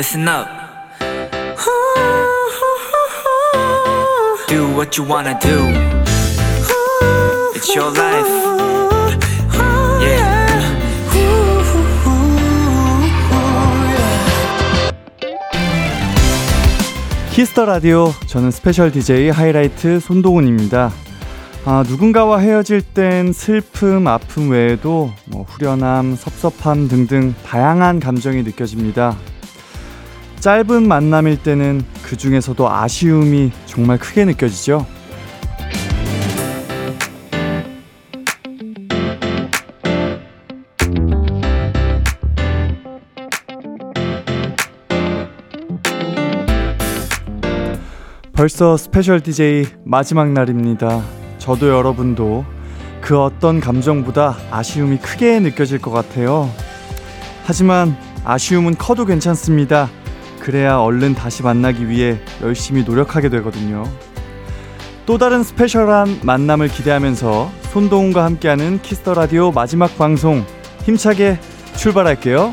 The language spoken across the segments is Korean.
listen up. Do what you wanna do. It's your life. Yeah. Kiss the Radio 저는 special DJ 하이라이트 손동운입니다. 아, 누군가와 헤어질 땐 슬픔, 아픔 외에도 뭐 후련함, 섭섭함 등등 다양한 감정이 느껴집니다. 짧은 만남일 때는 그 중에서도 아쉬움이 정말 크게 느껴지죠. 벌써 special DJ 마지막 날입니다. 저도 여러분도 그 어떤 감정보다 아쉬움이 크게 느껴질 것 같아요. 하지만 아쉬움은 커도 괜찮습니다. 그래야 얼른 다시 만나기 위해 열심히 노력하게 되거든요. 또 다른 special한 만남을 기대하면서 손동운과 함께하는 Kiss the Radio 마지막 방송 힘차게 출발할게요.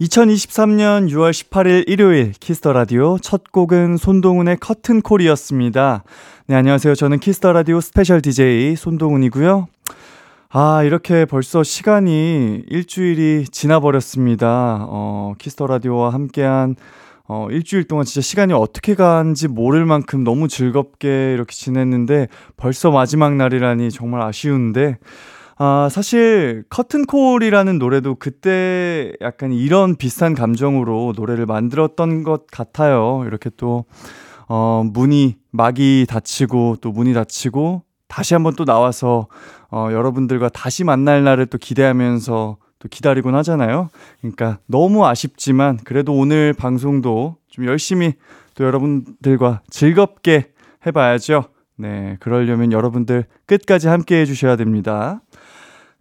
2023년 6월 18일 일요일 Kiss the Radio 첫 곡은 손동운의 커튼콜이었습니다. 네, 안녕하세요. 저는 키스터 라디오 스페셜 DJ 손동훈이고요. 아, 이렇게 벌써 시간이 일주일이 지나버렸습니다. 어, Kiss the Radio와 함께한 어, 일주일 동안 진짜 시간이 어떻게 간지 모를 만큼 너무 즐겁게 이렇게 지냈는데 벌써 마지막 날이라니 정말 아쉬운데 아, 사실 커튼콜이라는 노래도 그때 약간 이런 비슷한 감정으로 노래를 만들었던 것 같아요. 이렇게 또 어, 문이 막이 닫히고 또 문이 닫히고 다시 한번 또 나와서 어, 여러분들과 다시 만날 날을 또 기대하면서 또 기다리곤 하잖아요. 그러니까 너무 아쉽지만 그래도 오늘 방송도 좀 열심히 또 여러분들과 즐겁게 해봐야죠. 네, 그러려면 여러분들 끝까지 함께 해주셔야 됩니다.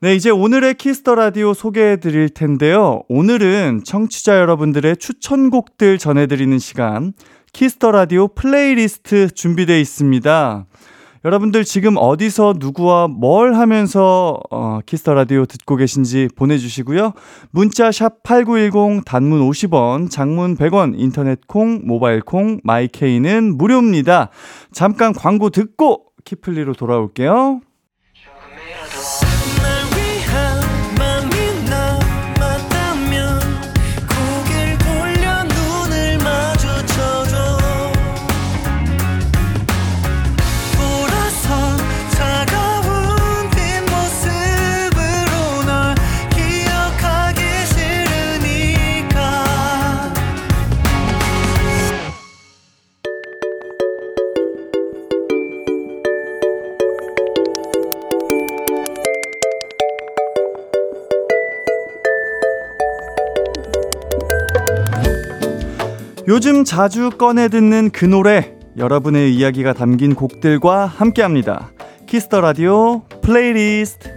네, 이제 오늘의 Kiss the Radio 소개해 드릴 텐데요. 오늘은 청취자 여러분들의 추천곡들 전해드리는 시간, Kiss the Radio 플레이리스트 준비되어 있습니다. 여러분들 지금 어디서 누구와 뭘 하면서 어, Kiss the Radio 듣고 계신지 보내주시고요. 문자 샵 #8910 단문 50원, 장문 100원, 인터넷 콩, 모바일 콩, 마이케이는 무료입니다. 잠깐 광고 듣고 키플리로 돌아올게요. 요즘 자주 꺼내 듣는 그 노래 여러분의 이야기가 담긴 곡들과 함께합니다. Kiss the Radio 플레이리스트.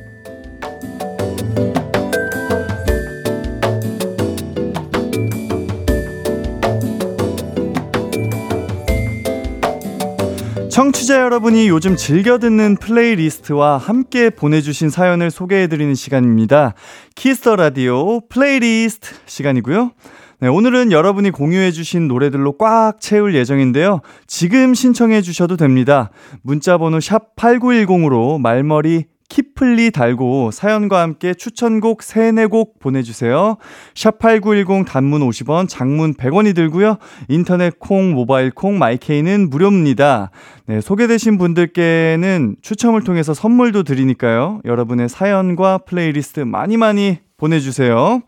청취자 여러분이 요즘 즐겨 듣는 플레이리스트와 함께 보내주신 사연을 소개해드리는 시간입니다. Kiss the Radio 플레이리스트 시간이고요. 네, 오늘은 여러분이 공유해주신 노래들로 꽉 채울 예정인데요. 지금 신청해주셔도 됩니다. 문자번호 샵8910으로 말머리 키플리 달고 사연과 함께 추천곡 3, 4곡 보내주세요. 샵8910 단문 50원, 장문 100원이 들고요. 인터넷 콩, 모바일 콩, 마이케이는 무료입니다. 네, 소개되신 분들께는 추첨을 통해서 선물도 드리니까요. 여러분의 사연과 플레이리스트 많이 많이 보내주세요.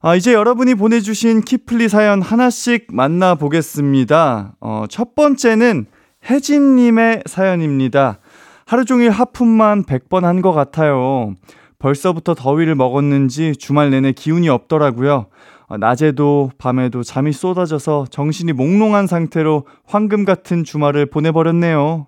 아, 이제 여러분이 보내주신 키플리 사연 하나씩 만나보겠습니다. 어, 첫 번째는 혜진님의 사연입니다. 하루 종일 하품만 100번 한 것 같아요. 벌써부터 더위를 먹었는지 주말 내내 기운이 없더라고요. 어, 낮에도 밤에도 잠이 쏟아져서 정신이 몽롱한 상태로 황금 같은 주말을 보내버렸네요.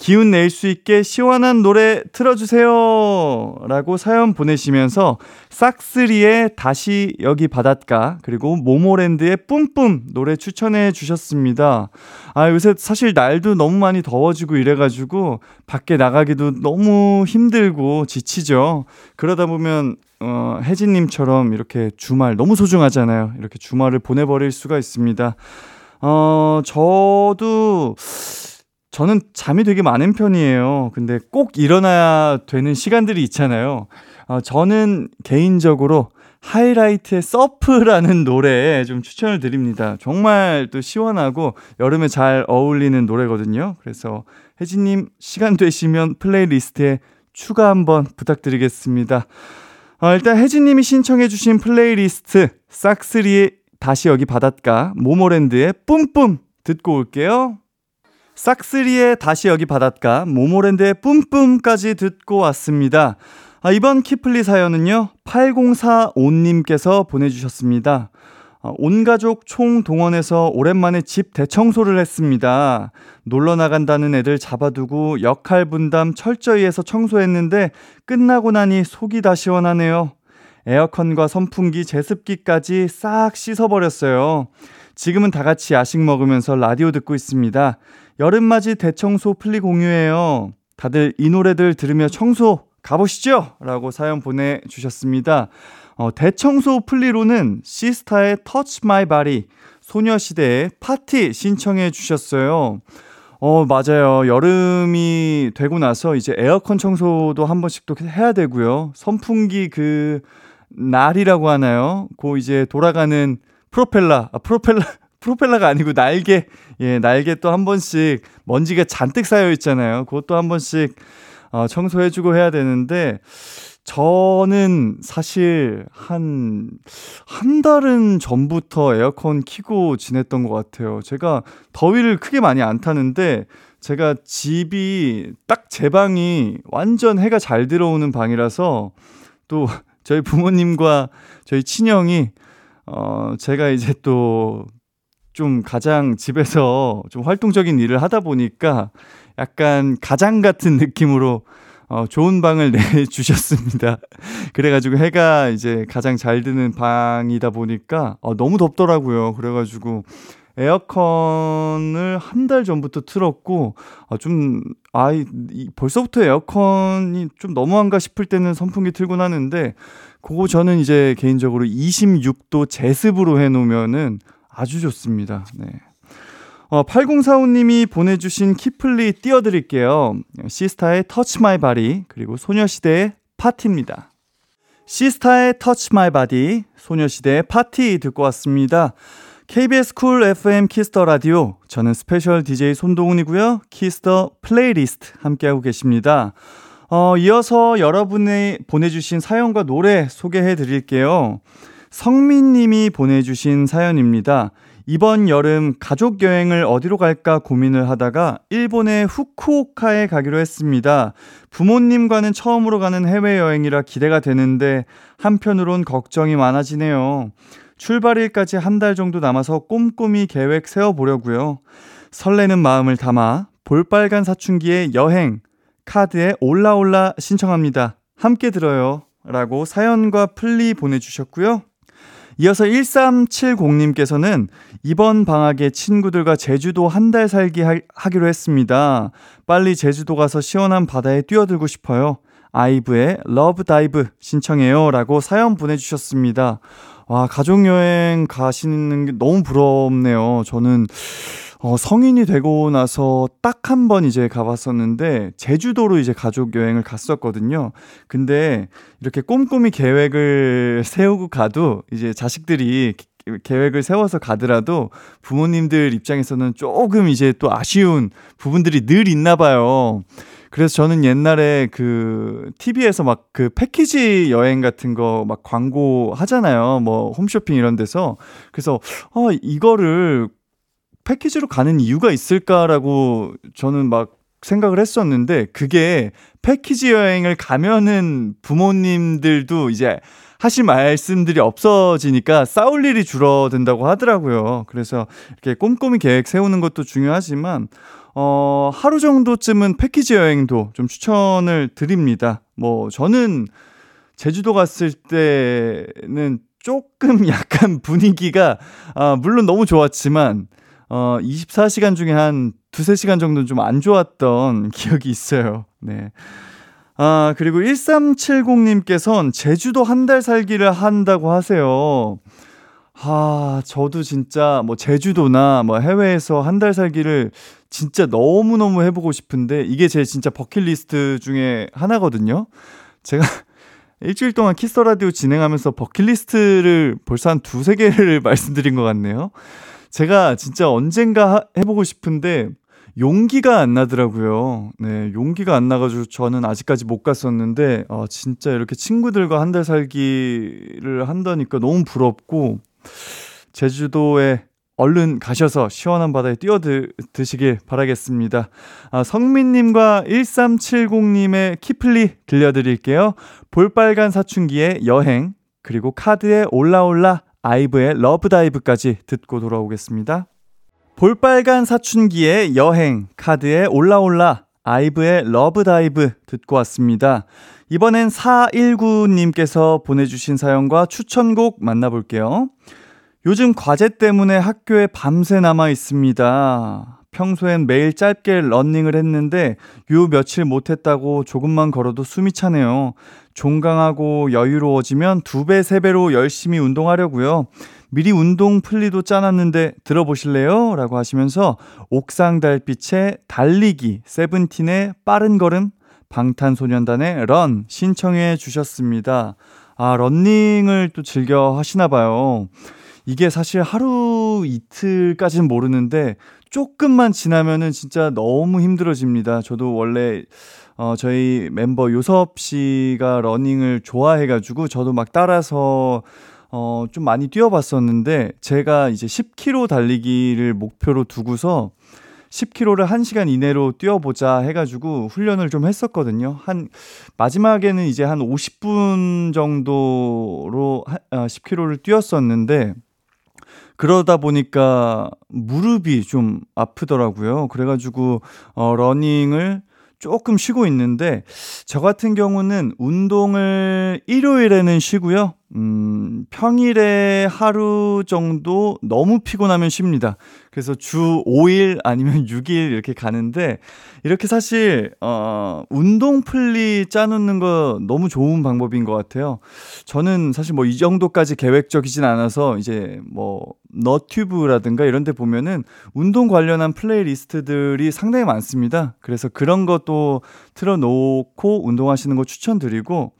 기운 낼 수 있게 시원한 노래 틀어주세요. 라고 사연 보내시면서 싹스리의 다시 여기 바닷가 그리고 모모랜드의 뿜뿜 노래 추천해 주셨습니다. 아, 요새 사실 날도 너무 많이 더워지고 이래가지고 밖에 나가기도 너무 힘들고 지치죠. 그러다 보면 어, 혜진님처럼 이렇게 주말 너무 소중하잖아요. 이렇게 주말을 보내버릴 수가 있습니다. 어, 저도 저는 잠이 되게 많은 편이에요. 근데 꼭 일어나야 되는 시간들이 있잖아요. 어, 저는 개인적으로 하이라이트의 Surf라는 노래 좀 추천을 드립니다. 정말 또 시원하고 여름에 잘 어울리는 노래거든요. 그래서 혜진님 시간 되시면 플레이리스트에 추가 한번 부탁드리겠습니다. 어, 일단 혜진님이 신청해주신 플레이리스트 싹스리의 다시 여기 바닷가 모모랜드의 뿜뿜 듣고 올게요. 싹스리의 다시 여기 바닷가 모모랜드의 뿜뿜까지 듣고 왔습니다. 아, 이번 키플리 사연은요 8045님께서 보내주셨습니다. 아, 온 가족 총 동원해서 오랜만에 집 대청소를 했습니다. 놀러 나간다는 애들 잡아두고 역할 분담 철저히 해서 청소했는데 끝나고 나니 속이 다 시원하네요. 에어컨과 선풍기, 제습기까지 싹 씻어버렸어요. 지금은 다 같이 야식 먹으면서 라디오 듣고 있습니다. 여름맞이 대청소 플리 공유예요. 다들 이 노래들 들으며 청소 가보시죠! 라고 사연 보내주셨습니다. 어, 대청소 플리로는 시스타의 Touch My Body, 소녀시대의 파티 신청해 주셨어요. 어, 맞아요. 여름이 되고 나서 이제 에어컨 청소도 한 번씩 또 해야 되고요. 선풍기 그 날이라고 하나요? 그 이제 돌아가는 프로펠러, 아, 프로펠러, 프로펠러가 아니고 날개, 예, 날개 또 한 번씩 먼지가 잔뜩 쌓여 있잖아요. 그것도 한 번씩 어, 청소해주고 해야 되는데, 저는 사실 한, 한 달은 전부터 에어컨 키고 지냈던 것 같아요. 제가 더위를 크게 많이 안 타는데, 제가 집이 딱 제 방이 완전 해가 잘 들어오는 방이라서, 또 저희 부모님과 저희 친형이, 어, 제가 이제 또 좀 가장 집에서 좀 활동적인 일을 하다 보니까 약간 가장 같은 느낌으로 어, 좋은 방을 내주셨습니다. 그래가지고 해가 이제 가장 잘 드는 방이다 보니까 어, 너무 덥더라고요. 그래가지고 에어컨을 한 달 전부터 틀었고 어, 좀 아, 벌써부터 에어컨이 좀 너무한가 싶을 때는 선풍기 틀곤 하는데 그거 저는 이제 개인적으로 26도 제습으로 해놓으면은 아주 좋습니다. 네. 어, 8045님이 보내주신 키플리 띄워드릴게요. 시스타의 Touch My Body, 그리고 소녀시대의 Party입니다. 시스타의 Touch My Body, 소녀시대의 파티 듣고 왔습니다. KBS Cool FM Kiss the Radio. 저는 스페셜 DJ 손동운이고요. Kiss the 플레이리스트 함께하고 계십니다. 어, 이어서 여러분이 보내주신 사연과 노래 소개해 드릴게요. 성민님이 보내주신 사연입니다. 이번 여름 가족 여행을 어디로 갈까 고민을 하다가 일본의 후쿠오카에 가기로 했습니다. 부모님과는 처음으로 가는 해외여행이라 기대가 되는데 한편으론 걱정이 많아지네요. 출발일까지 한 달 정도 남아서 꼼꼼히 계획 세워보려고요. 설레는 마음을 담아 볼빨간 사춘기의 여행 카드에 올라올라 신청합니다. 함께 들어요. 라고 사연과 플리 보내주셨고요. 이어서 1370님께서는 이번 방학에 친구들과 제주도 한 달 살기 하, 기로 했습니다. 빨리 제주도 가서 시원한 바다에 뛰어들고 싶어요. 아이브의 Love Dive 신청해요. 라고 사연 보내주셨습니다. 와, 가족여행 가시는 게 너무 부럽네요. 저는 어, 성인이 되고 나서 딱 한 번 이제 가봤었는데, 제주도로 이제 가족 여행을 갔었거든요. 근데 이렇게 꼼꼼히 계획을 세우고 가도 이제 자식들이 계획을 세워서 가더라도 부모님들 입장에서는 조금 이제 또 아쉬운 부분들이 늘 있나 봐요. 그래서 저는 옛날에 그 TV에서 막 그 패키지 여행 같은 거 막 광고 하잖아요. 뭐 홈쇼핑 이런 데서. 그래서 어 이거를 패키지로 가는 이유가 있을까라고 저는 막 생각을 했었는데 그게 패키지 여행을 가면은 부모님들도 이제 하실 말씀들이 없어지니까 싸울 일이 줄어든다고 하더라고요. 그래서 이렇게 꼼꼼히 계획 세우는 것도 중요하지만 어, 하루 정도쯤은 패키지 여행도 좀 추천을 드립니다. 뭐, 저는 제주도 갔을 때는 조금 약간 분위기가, 아, 물론 너무 좋았지만, 어, 24시간 중에 한 두세 시간 정도는 좀 안 좋았던 기억이 있어요. 네. 아, 그리고 1370님께서는 제주도 한 달 살기를 한다고 하세요. 아, 저도 진짜 뭐 제주도나 뭐 해외에서 한 달 살기를 진짜 너무너무 해보고 싶은데 이게 제 진짜 버킷리스트 중에 하나거든요. 제가 일주일 동안 Kiss the Radio 진행하면서 버킷리스트를 벌써 한 두세 개를 말씀드린 것 같네요. 제가 진짜 언젠가 해보고 싶은데 용기가 안 나더라고요. 네, 용기가 안 나가지고 저는 아직까지 못 갔었는데, 어, 진짜 이렇게 친구들과 한 달 살기를 한다니까 너무 부럽고, 제주도에 얼른 가셔서 시원한 바다에 뛰어드시길 바라겠습니다. 아, 성민님과 1370님의 키플리 들려드릴게요. 볼빨간 사춘기의 여행, 그리고 카드의 Hola Hola 아이브의 Love Dive까지 듣고 돌아오겠습니다. 볼빨간 사춘기의 여행, 카드의 Hola Hola, 아이브의 Love Dive 듣고 왔습니다. 이번엔 419님께서 보내주신 사연과 추천곡 만나볼게요. 요즘 과제 때문에 학교에 밤새 남아 있습니다. 평소엔 매일 짧게 런닝을 했는데 요 며칠 못했다고 조금만 걸어도 숨이 차네요. 종강하고 여유로워지면 두 배, 세 배로 열심히 운동하려고요. 미리 운동 플리도 짜놨는데 들어보실래요? 라고 하시면서 옥상 달빛의 달리기, 세븐틴의 빠른 걸음, 방탄소년단의 런 신청해 주셨습니다. 아, 런닝을 또 즐겨 하시나 봐요. 이게 사실 하루 이틀까지는 모르는데 조금만 지나면은 진짜 너무 힘들어집니다. 저도 원래 어, 저희 멤버 요섭 씨가 러닝을 좋아해가지고 저도 막 따라서 어, 좀 많이 뛰어봤었는데 제가 이제 10km 달리기를 목표로 두고서 10km를 1시간 이내로 뛰어보자 해가지고 훈련을 좀 했었거든요. 한, 마지막에는 이제 한 50분 정도로 10km를 아, 뛰었었는데, 그러다 보니까 무릎이 좀 아프더라고요. 그래가지고, 어, 러닝을 조금 쉬고 있는데, 저 같은 경우는 운동을 일요일에는 쉬고요. 음, 평일에 하루 정도 너무 피곤하면 쉽니다. 그래서 주 5일 아니면 6일 이렇게 가는데, 이렇게 사실, 어, 운동 플리 짜놓는 거 너무 좋은 방법인 것 같아요. 저는 사실 뭐 이 정도까지 계획적이진 않아서, 이제 뭐, 너튜브라든가 이런 데 보면은 운동 관련한 플레이리스트들이 상당히 많습니다. 그래서 그런 것도 틀어놓고 운동하시는 거 추천드리고,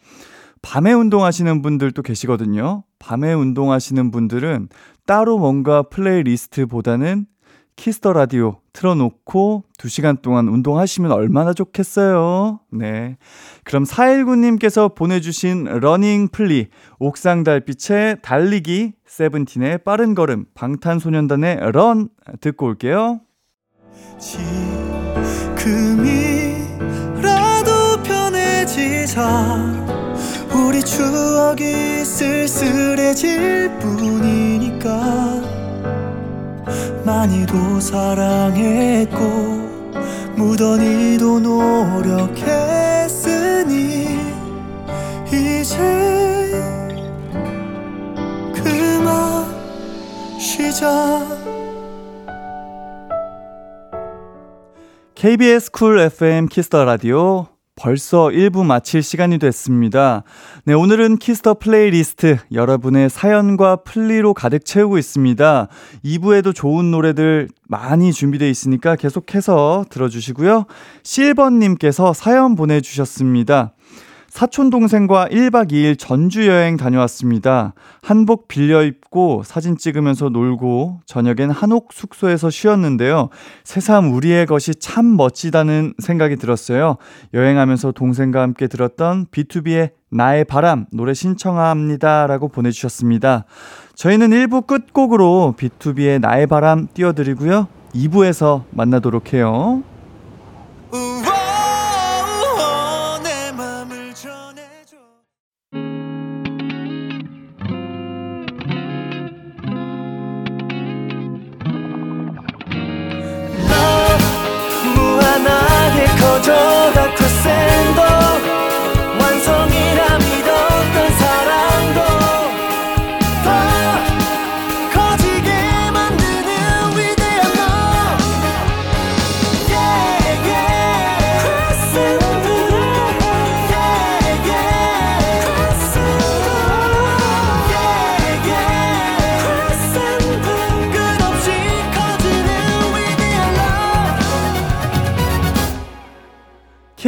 밤에 운동하시는 분들도 계시거든요. 밤에 운동하시는 분들은 따로 뭔가 플레이리스트보다는 Kiss the Radio 틀어놓고 2시간 동안 운동하시면 얼마나 좋겠어요. 네. 그럼 419님께서 보내주신 러닝 플리, 옥상 달빛의 달리기, 세븐틴의 빠른 걸음, 방탄소년단의 런 듣고 올게요. 지금이라도 편해지자 우리 추억이 쓸쓸해질 뿐이니까 많이도 사랑했고 무던히도 노력했으니 이제 그만 쉬자. KBS Cool FM Kiss the Radio 벌써 1부 마칠 시간이 됐습니다. 네, 오늘은 Kiss the 플레이리스트 여러분의 사연과 플리로 가득 채우고 있습니다. 2부에도 좋은 노래들 많이 준비되어 있으니까 계속해서 들어주시고요. 실버님께서 사연 보내주셨습니다. 사촌 동생과 1박 2일 전주 여행 다녀왔습니다. 한복 빌려 입고 사진 찍으면서 놀고 저녁엔 한옥 숙소에서 쉬었는데요. 새삼 우리의 것이 참 멋지다는 생각이 들었어요. 여행하면서 동생과 함께 들었던 B2B의 나의 바람 노래 신청합니다라고 보내 주셨습니다. 저희는 1부 끝곡으로 B2B의 나의 바람 띄워 드리고요. 2부에서 만나도록 해요.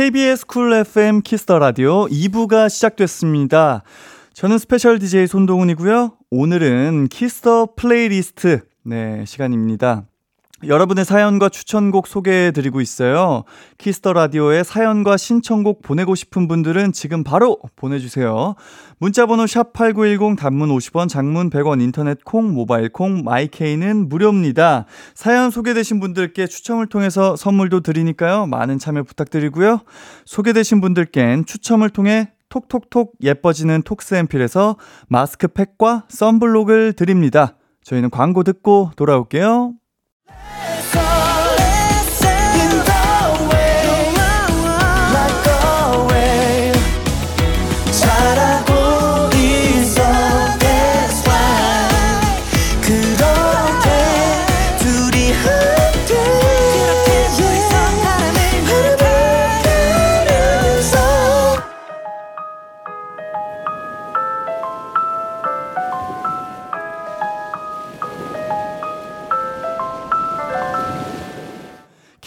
KBS 쿨 FM 키스 더 라디오 2부가 시작됐습니다. 저는 스페셜 DJ 손동운이고요. 오늘은 키스 더 플레이리스트 네, 시간입니다. 여러분의 사연과 추천곡 소개해드리고 있어요. 키스 더 라디오에 사연과 신청곡 보내고 싶은 분들은 지금 바로 보내주세요. 문자번호 샵8910 단문 50원, 장문 100원, 인터넷 콩, 모바일 콩, 마이 K는 무료입니다. 사연 소개되신 분들께 추첨을 통해서 선물도 드리니까요. 많은 참여 부탁드리고요. 소개되신 분들께는 추첨을 통해 톡톡톡 예뻐지는 톡스앰필에서 마스크팩과 썬블록을 드립니다. 저희는 광고 듣고 돌아올게요.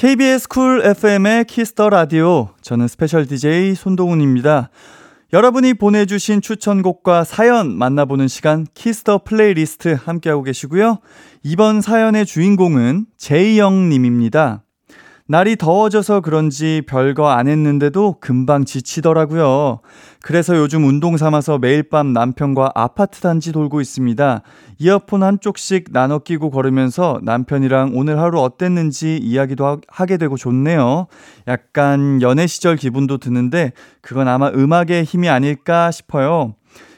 KBS 쿨 FM의 키스 더 라디오. 저는 스페셜 DJ 손동운입니다. 여러분이 보내주신 추천곡과 사연 만나보는 시간 키스 더 플레이리스트 함께하고 계시고요. 이번 사연의 주인공은 제이영님입니다. 날이 더워져서 그런지 별거 안 했는데도 금방 지치더라고요. 그래서 요즘 운동 삼아서 매일 밤 남편과 아파트 단지 돌고 있습니다. 이어폰 한쪽씩 나눠 끼고 걸으면서 남편이랑 오늘 하루 어땠는지 이야기도 하게 되고 좋네요. 약간 연애 시절 기분도 드는데 그건 아마 음악의 힘이 아닐까 싶어요.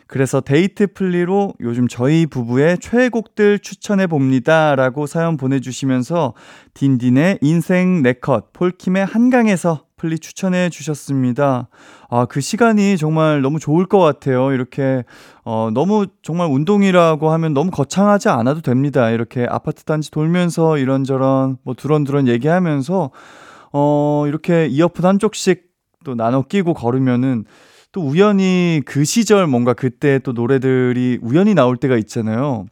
그래서 데이트 플리로 요즘 저희 부부의 최애곡들 추천해 봅니다. 라고 사연 보내주시면서 딘딘의 인생 네컷, 폴킴의 한강에서 플리 추천해 주셨습니다. 아, 그 시간이 정말 너무 좋을 것 같아요. 이렇게, 어, 너무 정말 운동이라고 하면 너무 거창하지 않아도 됩니다. 이렇게 아파트 단지 돌면서 이런저런 뭐 두런두런 얘기하면서, 어, 이렇게 이어폰 한쪽씩 또 나눠 끼고 걸으면은 또 우연히 그 시절 뭔가 그때 또 노래들이 우연히 나올 때가 있잖아요.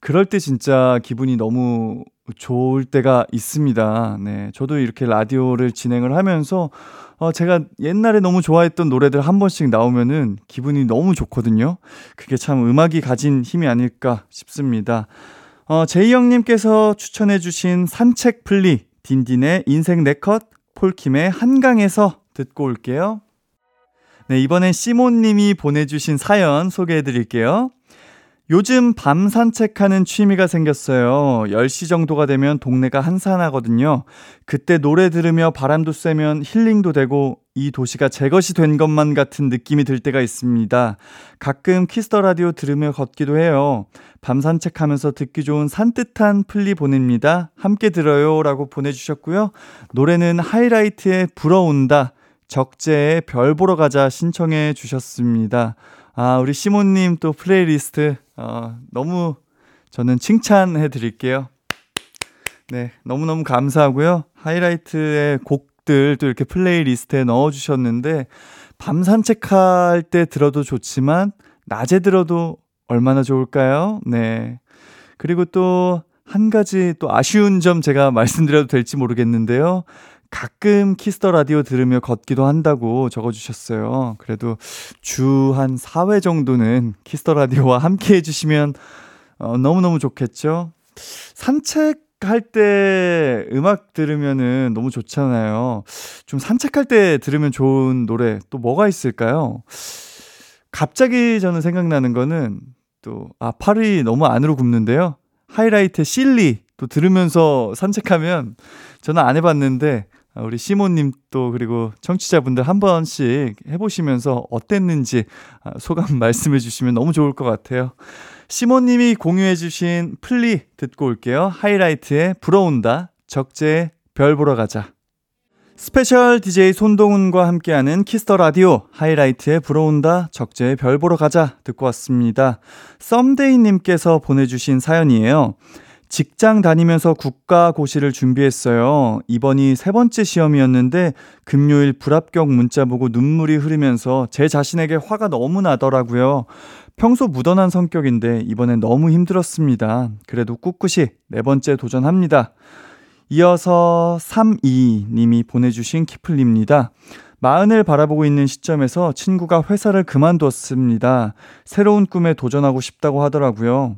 그럴 때 진짜 기분이 너무 좋을 때가 있습니다. 네. 저도 이렇게 라디오를 진행을 하면서 어, 제가 옛날에 너무 좋아했던 노래들 한 번씩 나오면은 기분이 너무 좋거든요. 그게 참 음악이 가진 힘이 아닐까 싶습니다. 어, 제이 형님께서 추천해주신 산책 플리, 딘딘의 인생 네컷, 폴킴의 한강에서 듣고 올게요. 네, 이번엔 시몬님이 보내주신 사연 소개해 드릴게요. 요즘 밤 산책하는 취미가 생겼어요. 10시 정도가 되면 동네가 한산하거든요. 그때 노래 들으며 바람도 쐬면 힐링도 되고 이 도시가 제 것이 된 것만 같은 느낌이 들 때가 있습니다. 가끔 키스 더 라디오 들으며 걷기도 해요. 밤 산책하면서 듣기 좋은 산뜻한 플리 보냅니다. 함께 들어요. 라고 보내 주셨고요. 노래는 하이라이트에 불어온다. 적재의 별 보러 가자 신청해 주셨습니다. 아, 우리 시모님 또 플레이리스트, 어, 너무 저는 칭찬해 드릴게요. 네, 너무너무 감사하고요. 하이라이트의 곡들 또 이렇게 플레이리스트에 넣어 주셨는데, 밤 산책할 때 들어도 좋지만, 낮에 들어도 얼마나 좋을까요? 네. 그리고 또, 한 가지 또 아쉬운 점 제가 말씀드려도 될지 모르겠는데요. 가끔 키스 더 라디오 들으며 걷기도 한다고 적어주셨어요. 그래도 주 한 4회 정도는 키스 더 라디오와 함께 해주시면 어, 너무너무 좋겠죠? 산책할 때 음악 들으면은 너무 좋잖아요. 좀 산책할 때 들으면 좋은 노래 또 뭐가 있을까요? 갑자기 저는 생각나는 거는 또, 아, 팔이 너무 안으로 굽는데요. 하이라이트 실리 또 들으면서 산책하면 저는 안 해봤는데 아, 우리 시모님 또 그리고 청취자분들 한 번씩 해보시면서 어땠는지 아, 소감 말씀해 주시면 너무 좋을 것 같아요. 시모님이 공유해 주신 플리 듣고 올게요. 하이라이트에 불어온다. 적재의 별 보러 가자. 스페셜 DJ 손동운과 함께하는 키스 더 라디오 하이라이트에 불어온다 적재의 별 보러 가자 듣고 왔습니다. 썸데이님께서 보내주신 사연이에요. 직장 다니면서 국가고시를 준비했어요. 이번이 세 번째 시험이었는데 금요일 불합격 문자 보고 눈물이 흐르면서 제 자신에게 화가 너무 나더라고요. 평소 무던한 성격인데 이번엔 너무 힘들었습니다. 그래도 꿋꿋이 네 번째 도전합니다. 이어서 32님이 보내주신 키플입니다. 마흔을 바라보고 있는 시점에서 친구가 회사를 그만뒀습니다. 새로운 꿈에 도전하고 싶다고 하더라고요.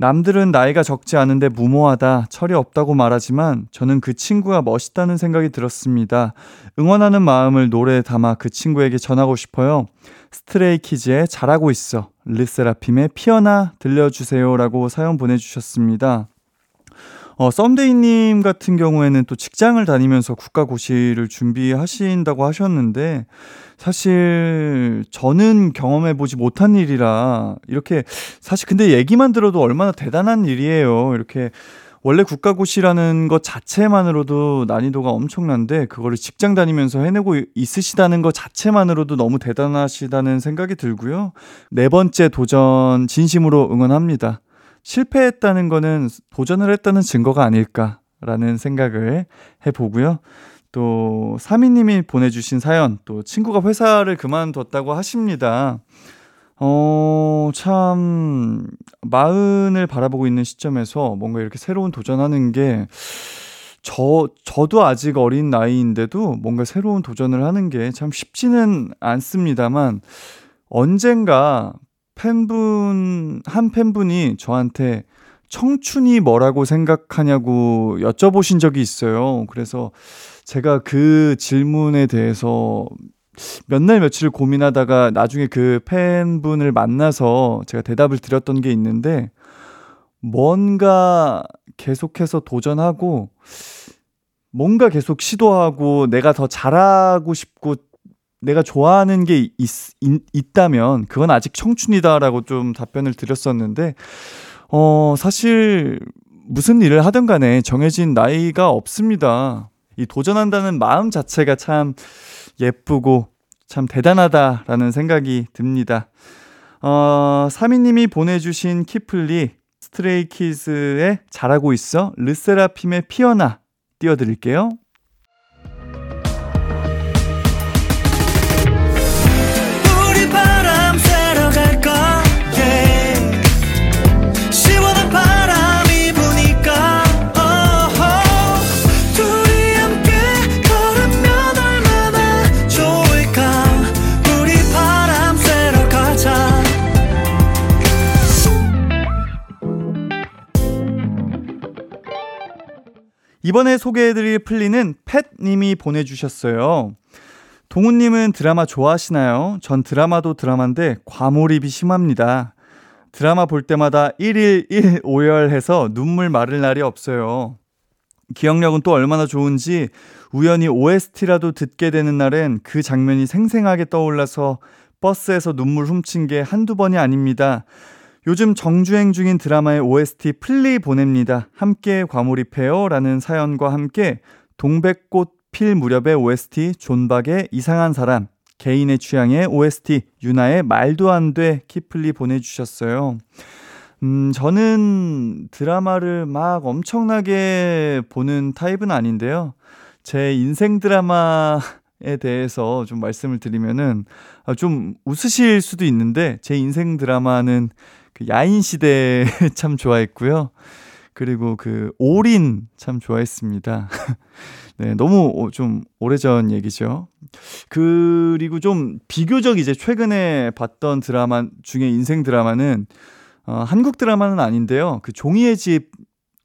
남들은 나이가 적지 않은데 무모하다, 철이 없다고 말하지만 저는 그 친구가 멋있다는 생각이 들었습니다. 응원하는 마음을 노래에 담아 그 친구에게 전하고 싶어요. 스트레이 키즈의 잘하고 있어. 르세라핌의 피어나 들려주세요라고 사연 보내주셨습니다. 어, 썸데이님 같은 경우에는 또 직장을 다니면서 국가고시를 준비하신다고 하셨는데, 사실 저는 경험해보지 못한 일이라, 이렇게, 사실 근데 얘기만 들어도 얼마나 대단한 일이에요. 이렇게, 원래 국가고시라는 것 자체만으로도 난이도가 엄청난데, 그거를 직장 다니면서 해내고 있으시다는 것 자체만으로도 너무 대단하시다는 생각이 들고요. 네 번째 도전 진심으로 응원합니다. 실패했다는 거는 도전을 했다는 증거가 아닐까라는 생각을 해보고요. 또, 사미님이 보내주신 사연, 또 친구가 회사를 그만뒀다고 하십니다. 어, 참, 마흔을 바라보고 있는 시점에서 뭔가 이렇게 새로운 도전하는 게, 저, 저도 아직 어린 나이인데도 뭔가 새로운 도전을 하는 게 참 쉽지는 않습니다만, 언젠가 팬분, 한 팬분이 저한테 청춘이 뭐라고 생각하냐고 여쭤보신 적이 있어요. 그래서 제가 그 질문에 대해서 몇 날 며칠 고민하다가 나중에 그 팬분을 만나서 제가 대답을 드렸던 게 있는데 뭔가 계속해서 도전하고 뭔가 계속 시도하고 내가 더 잘하고 싶고 내가 좋아하는 게 있, 있, 있 다면 그건 아직 청춘이다라고 좀 답변을 드렸었는데 어 사실 무슨 일을 하든 간에 정해진 나이가 없습니다. 이 도전한다는 마음 자체가 참 예쁘고 참 대단하다라는 생각이 듭니다. 어, 사미님이 보내주신 키플리 스트레이키즈의 잘하고 있어 르세라핌의 피어나 띄워드릴게요. 이번에 소개해드릴 플리는 팻님이 보내주셨어요. 동훈님은 드라마 좋아하시나요? 전 드라마도 드라마인데 과몰입이 심합니다. 드라마 볼 때마다 1일 1오열해서 눈물 마를 날이 없어요. 기억력은 또 얼마나 좋은지 우연히 OST라도 듣게 되는 날엔 그 장면이 생생하게 떠올라서 버스에서 눈물 훔친 게 한두 번이 아닙니다. 요즘 정주행 중인 드라마의 OST 플리 보냅니다. 함께 과몰입해요. 라는 사연과 함께 동백꽃 필 무렵의 OST 존박의 이상한 사람, 개인의 취향의 OST 유나의 말도 안 돼 키플리 보내주셨어요. 음, 저는 드라마를 막 엄청나게 보는 타입은 아닌데요. 제 인생 드라마 에 대해서 좀 말씀을 드리면은 아, 좀 웃으실 수도 있는데 제 인생 드라마는 그 야인 시대 참 좋아했고요. 그리고 그 올인 참 좋아했습니다. 네, 너무 좀 오래전 얘기죠. 그리고 좀 비교적 이제 최근에 봤던 드라마 중에 인생 드라마는 어, 한국 드라마는 아닌데요. 그 종이의 집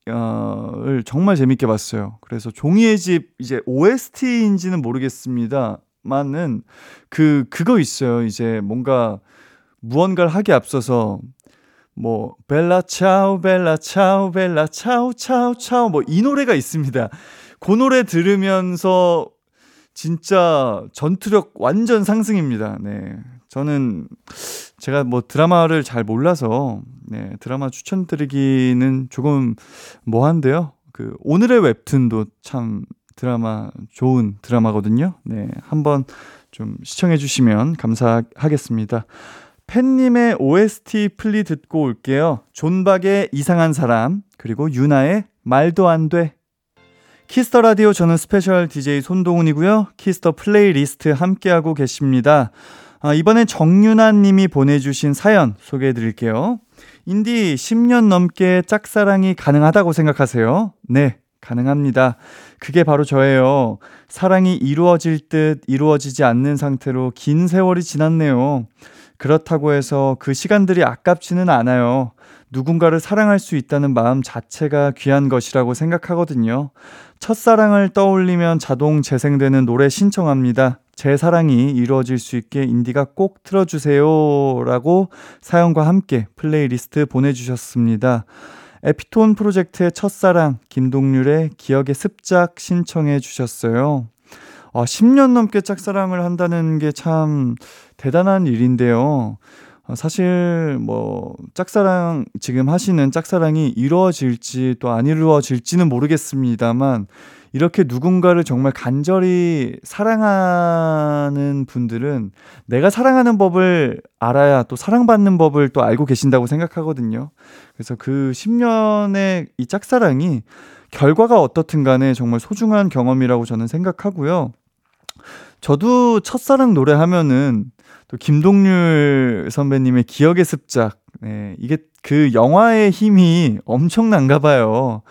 어,을 정말 재밌게 봤어요. 그래서 종이의 집 이제 OST인지는 모르겠습니다만은 그 그거 있어요. 이제 뭔가 무언가를 하기 앞서서 뭐 벨라 차우 벨라 차우 벨라 차우 차우 차우 뭐 이 노래가 있습니다. 그 노래 들으면서 진짜 전투력 완전 상승입니다. 네. 저는 제가 뭐 드라마를 잘 몰라서 네, 드라마 추천드리기는 조금 뭐한데요. 그 오늘의 웹툰도 참 드라마 좋은 드라마거든요. 네. 한번 좀 시청해 주시면 감사하겠습니다. 팬님의 OST 플리 듣고 올게요. 존박의 이상한 사람, 그리고 유나의 말도 안 돼. 키스 더 라디오 저는 스페셜 DJ 손동운이고요. 키스 더 플레이리스트 함께하고 계십니다. 아, 이번엔 정윤아 님이 보내주신 사연 소개해 드릴게요. 운디 10년 넘게 짝사랑이 가능하다고 생각하세요? 네, 가능합니다. 그게 바로 저예요. 사랑이 이루어질 듯 이루어지지 않는 상태로 긴 세월이 지났네요. 그렇다고 해서 그 시간들이 아깝지는 않아요. 누군가를 사랑할 수 있다는 마음 자체가 귀한 것이라고 생각하거든요. 첫사랑을 떠올리면 자동 재생되는 노래 신청합니다. 제 사랑이 이루어질 수 있게 운디가 꼭 틀어주세요. 라고 사연과 함께 플레이리스트 보내주셨습니다. 에피톤 프로젝트의 첫사랑, 김동률의 기억의 습작 신청해 주셨어요. 아, 10년 넘게 짝사랑을 한다는 게 참 대단한 일인데요. 어, 사실 뭐 짝사랑 지금 하시는 짝사랑이 이루어질지 또 안 이루어질지는 모르겠습니다만 이렇게 누군가를 정말 간절히 사랑하는 분들은 내가 사랑하는 법을 알아야 또 사랑받는 법을 또 알고 계신다고 생각하거든요. 그래서 그 10년의 이 짝사랑이 결과가 어떻든 간에 정말 소중한 경험이라고 저는 생각하고요. 저도 첫사랑 노래 하면은 또 김동률 선배님의 기억의 습작. 네, 이게 그 영화의 힘이 엄청난가 봐요.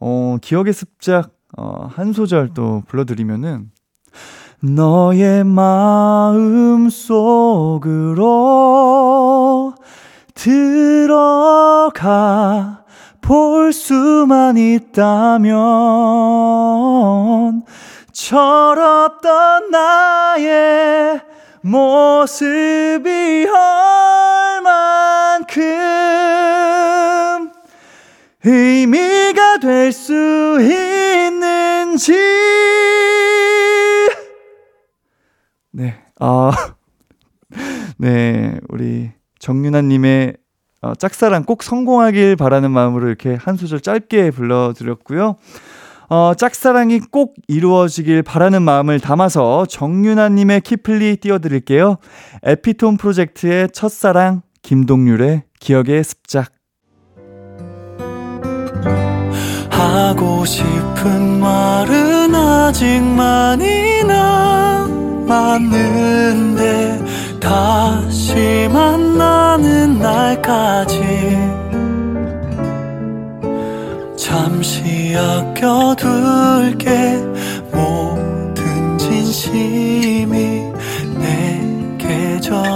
어, 기억의 습작 어, 한 소절 또 불러드리면은 너의 마음 속으로 들어가 볼 수만 있다면 철없던 나의 모습이 얼만큼 의미가 될 수 있는지 네, 아, 네, 우리 정윤아님의 어, 짝사랑 꼭 성공하길 바라는 마음으로 이렇게 한 소절 짧게 불러드렸고요. 어, 짝사랑이 꼭 이루어지길 바라는 마음을 담아서 정윤아님의 키플리 띄워드릴게요. 에피톤 프로젝트의 첫사랑, 김동률의 기억의 습작. 하고 싶은 말은 아직 많이 남았는데 다시 만나는 날까지 잠시 아껴둘게 모든 진심이 내게 전해지길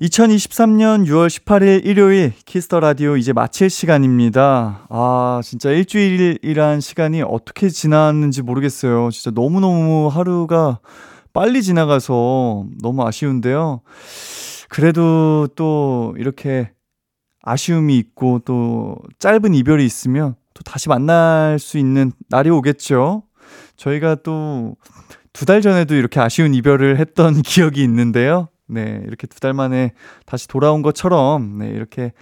2023년 6월 18일 일요일 키스 더 라디오 이제 마칠 시간입니다. 아, 진짜 일주일이란 시간이 어떻게 지났는지 모르겠어요. 진짜 너무너무 하루가 빨리 지나가서 너무 아쉬운데요. 그래도 또 이렇게 아쉬움이 있고 또 짧은 이별이 있으면 또 다시 만날 수 있는 날이 오겠죠. 저희가 또 두 달 전에도 이렇게 아쉬운 이별을 했던 기억이 있는데요. 네, 이렇게 두 달 만에 다시 돌아온 것처럼, 네, 이렇게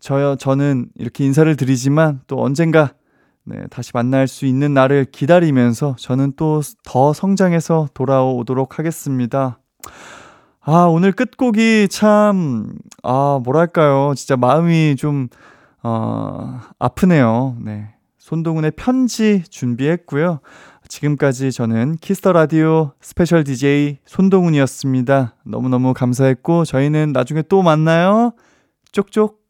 저, 저는 이렇게 인사를 드리지만 또 언젠가 네, 다시 만날 수 있는 날을 기다리면서 저는 또 더 성장해서 돌아오도록 하겠습니다. 아, 오늘 끝곡이 참, 아, 뭐랄까요. 진짜 마음이 좀, 어, 아프네요. 네. 손동운의 편지 준비했고요. 지금까지 저는 키스 더 라디오 스페셜 DJ 손동운이었습니다. 너무너무 감사했고, 저희는 나중에 또 만나요. 쪽쪽.